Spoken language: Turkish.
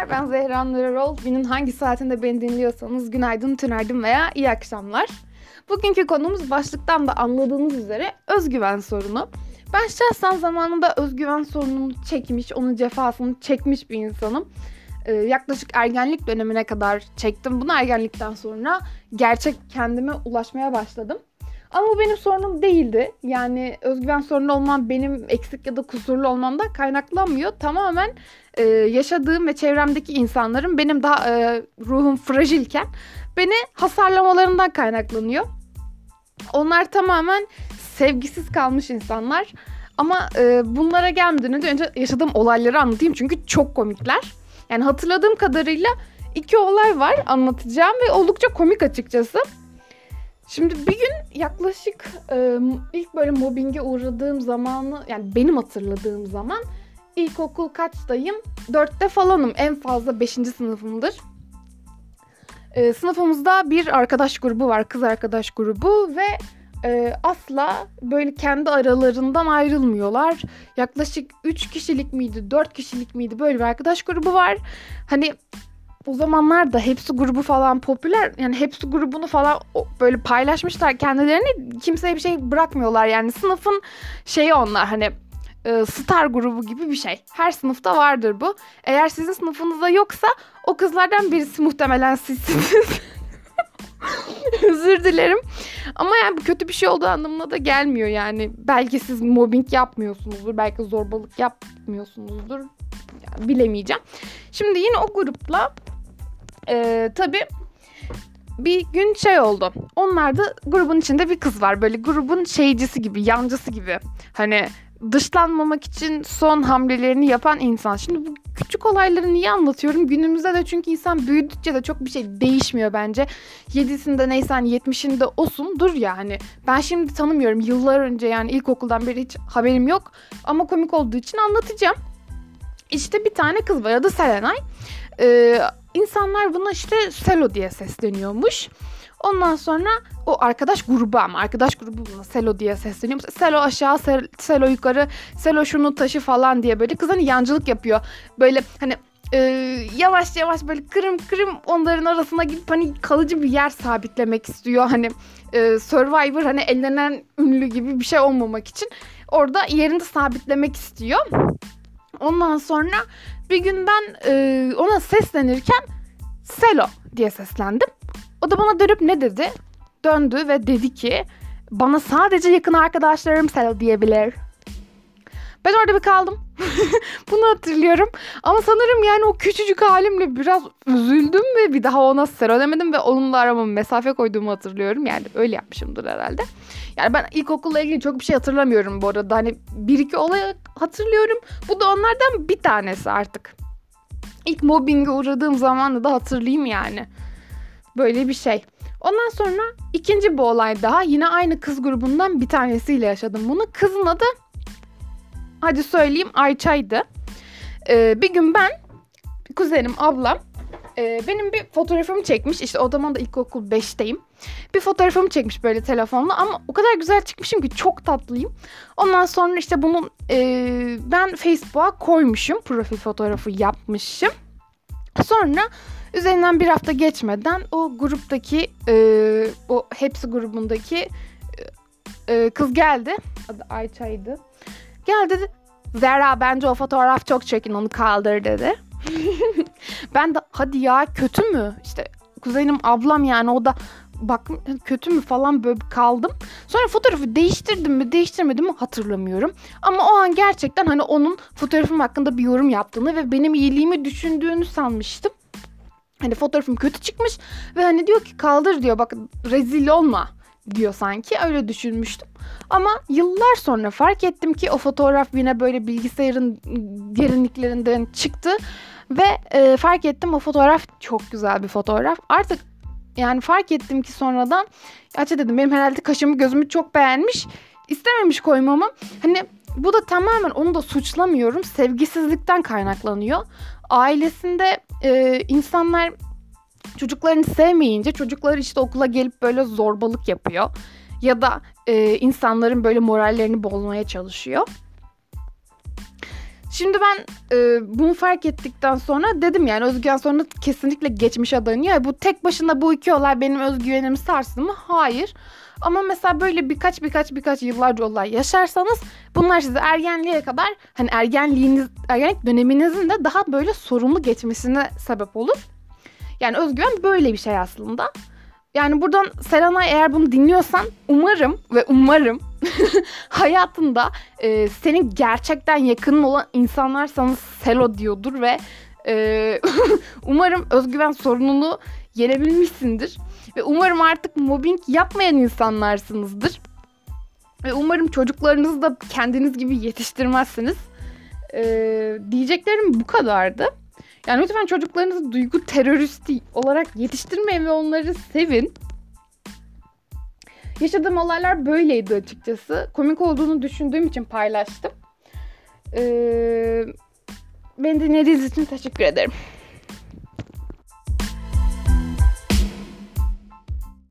Merhabalar ben Zehra Nurerol. Günün hangi saatinde beni dinliyorsanız günaydın, tünaydın veya iyi akşamlar. Bugünkü konumuz başlıktan da anladığınız üzere özgüven sorunu. Ben şahsen zamanında özgüven sorununu çekmiş, onun cefasını çekmiş bir insanım. Ee, yaklaşık ergenlik dönemine kadar çektim. Bunu ergenlikten sonra gerçek kendime ulaşmaya başladım. Ama bu benim sorunum değildi. Yani özgüven sorunu olmam benim eksik ya da kusurlu olmamdan kaynaklanmıyor. Tamamen e, yaşadığım ve çevremdeki insanların benim daha e, ruhum fragilken beni hasarlamalarından kaynaklanıyor. Onlar tamamen sevgisiz kalmış insanlar. Ama e, bunlara gelmeden önce yaşadığım olayları anlatayım çünkü çok komikler. Yani hatırladığım kadarıyla iki olay var anlatacağım ve oldukça komik açıkçası. Şimdi bir gün yaklaşık e, ilk böyle mobbinge uğradığım zamanı yani benim hatırladığım zaman ilkokul kaçtayım? Dörtte falanım. En fazla beşinci sınıfımdır. Sınıfımızda bir arkadaş grubu var. Kız arkadaş grubu ve e, asla böyle kendi aralarından ayrılmıyorlar. Yaklaşık 3 kişilik miydi, 4 kişilik miydi böyle bir arkadaş grubu var. Hani o zamanlar da hepsi grubu falan popüler. Yani hepsi grubunu falan böyle paylaşmışlar kendilerini. Kimseye bir şey bırakmıyorlar yani. Sınıfın şeyi onlar hani e, star grubu gibi bir şey. Her sınıfta vardır bu. Eğer sizin sınıfınızda yoksa o kızlardan birisi muhtemelen sizsiniz. Özür dilerim. Ama yani bu kötü bir şey olduğu anlamına da gelmiyor yani. Belki siz mobbing yapmıyorsunuzdur. Belki zorbalık yapmıyorsunuzdur. Yani bilemeyeceğim. Şimdi yine o grupla e, tabii bir gün şey oldu. Onlarda grubun içinde bir kız var. Böyle grubun şeycisi gibi, yancısı gibi. Hani dışlanmamak için son hamlelerini yapan insan. Şimdi bu küçük olayları niye anlatıyorum? Günümüzde de çünkü insan büyüdükçe de çok bir şey değişmiyor bence. Yedisinde neysen yetmişinde olsun dur yani. Ben şimdi tanımıyorum. Yıllar önce yani ilkokuldan beri hiç haberim yok. Ama komik olduğu için anlatacağım. İşte bir tane kız var adı Selenay. Ee, insanlar buna işte Selo diye sesleniyormuş. Ondan sonra o arkadaş grubu ama arkadaş grubu buna Selo diye sesleniyor. Selo aşağı, Selo yukarı, Selo şunu taşı falan diye böyle kız hani yancılık yapıyor. Böyle hani e, yavaş yavaş böyle kırım kırım onların arasına gidip hani kalıcı bir yer sabitlemek istiyor. Hani e, Survivor hani ellenen ünlü gibi bir şey olmamak için orada yerini sabitlemek istiyor. Ondan sonra bir gün ben e, ona seslenirken Selo diye seslendim. O da bana dönüp ne dedi? Döndü ve dedi ki bana sadece yakın arkadaşlarım Selo diyebilir. Ben orada bir kaldım. Bunu hatırlıyorum. Ama sanırım yani o küçücük halimle biraz üzüldüm ve bir daha ona sero demedim ve onunla arama mesafe koyduğumu hatırlıyorum. Yani öyle yapmışımdır herhalde. Yani ben ilkokulla ilgili çok bir şey hatırlamıyorum bu arada. Hani bir iki olay hatırlıyorum. Bu da onlardan bir tanesi artık. İlk mobbinge uğradığım zamanı da hatırlayayım yani. Böyle bir şey. Ondan sonra ikinci bir olay daha yine aynı kız grubundan bir tanesiyle yaşadım bunu. Kızın adı hadi söyleyeyim Ayça'ydı. Ee, bir gün ben kuzenim ablam e, benim bir fotoğrafımı çekmiş. İşte o zaman da ilkokul 5'teyim. Bir fotoğrafımı çekmiş böyle telefonla ama o kadar güzel çıkmışım ki çok tatlıyım. Ondan sonra işte bunu e, ben Facebook'a koymuşum. Profil fotoğrafı yapmışım. Sonra üzerinden bir hafta geçmeden o gruptaki e, o hepsi grubundaki e, kız geldi. Adı Ayça'ydı. Gel dedi. Zera bence o fotoğraf çok çekin onu kaldır dedi. ben de hadi ya kötü mü? İşte kuzenim ablam yani o da bak kötü mü falan böyle kaldım. Sonra fotoğrafı değiştirdim mi değiştirmedim mi hatırlamıyorum. Ama o an gerçekten hani onun fotoğrafım hakkında bir yorum yaptığını ve benim iyiliğimi düşündüğünü sanmıştım. Hani fotoğrafım kötü çıkmış ve hani diyor ki kaldır diyor bak rezil olma diyor sanki öyle düşünmüştüm. Ama yıllar sonra fark ettim ki o fotoğraf yine böyle bilgisayarın derinliklerinden çıktı ve e, fark ettim o fotoğraf çok güzel bir fotoğraf. Artık yani fark ettim ki sonradan Açı dedim benim herhalde kaşımı gözümü çok beğenmiş. istememiş koymamı. Hani bu da tamamen onu da suçlamıyorum. Sevgisizlikten kaynaklanıyor. Ailesinde e, insanlar çocuklarını sevmeyince çocuklar işte okula gelip böyle zorbalık yapıyor. Ya da e, insanların böyle morallerini bozmaya çalışıyor. Şimdi ben e, bunu fark ettikten sonra dedim yani özgüven sorunu kesinlikle geçmişe dayanıyor. Bu tek başına bu iki olay benim özgüvenimi sarstı mı? Hayır. Ama mesela böyle birkaç birkaç birkaç yıllarca olay yaşarsanız bunlar size ergenliğe kadar hani ergenliğiniz ergenlik döneminizin de daha böyle sorumlu geçmesine sebep olur. Yani özgüven böyle bir şey aslında. Yani buradan Serenay eğer bunu dinliyorsan umarım ve umarım hayatında e, senin gerçekten yakının olan insanlar sana Selo diyordur ve e, umarım özgüven sorununu yenebilmişsindir. Ve umarım artık mobbing yapmayan insanlarsınızdır. Ve umarım çocuklarınızı da kendiniz gibi yetiştirmezsiniz. Ee, diyeceklerim bu kadardı. Yani lütfen çocuklarınızı duygu teröristi olarak yetiştirmeyin ve onları sevin. Yaşadığım olaylar böyleydi açıkçası. Komik olduğunu düşündüğüm için paylaştım. Ee, beni dinlediğiniz için teşekkür ederim.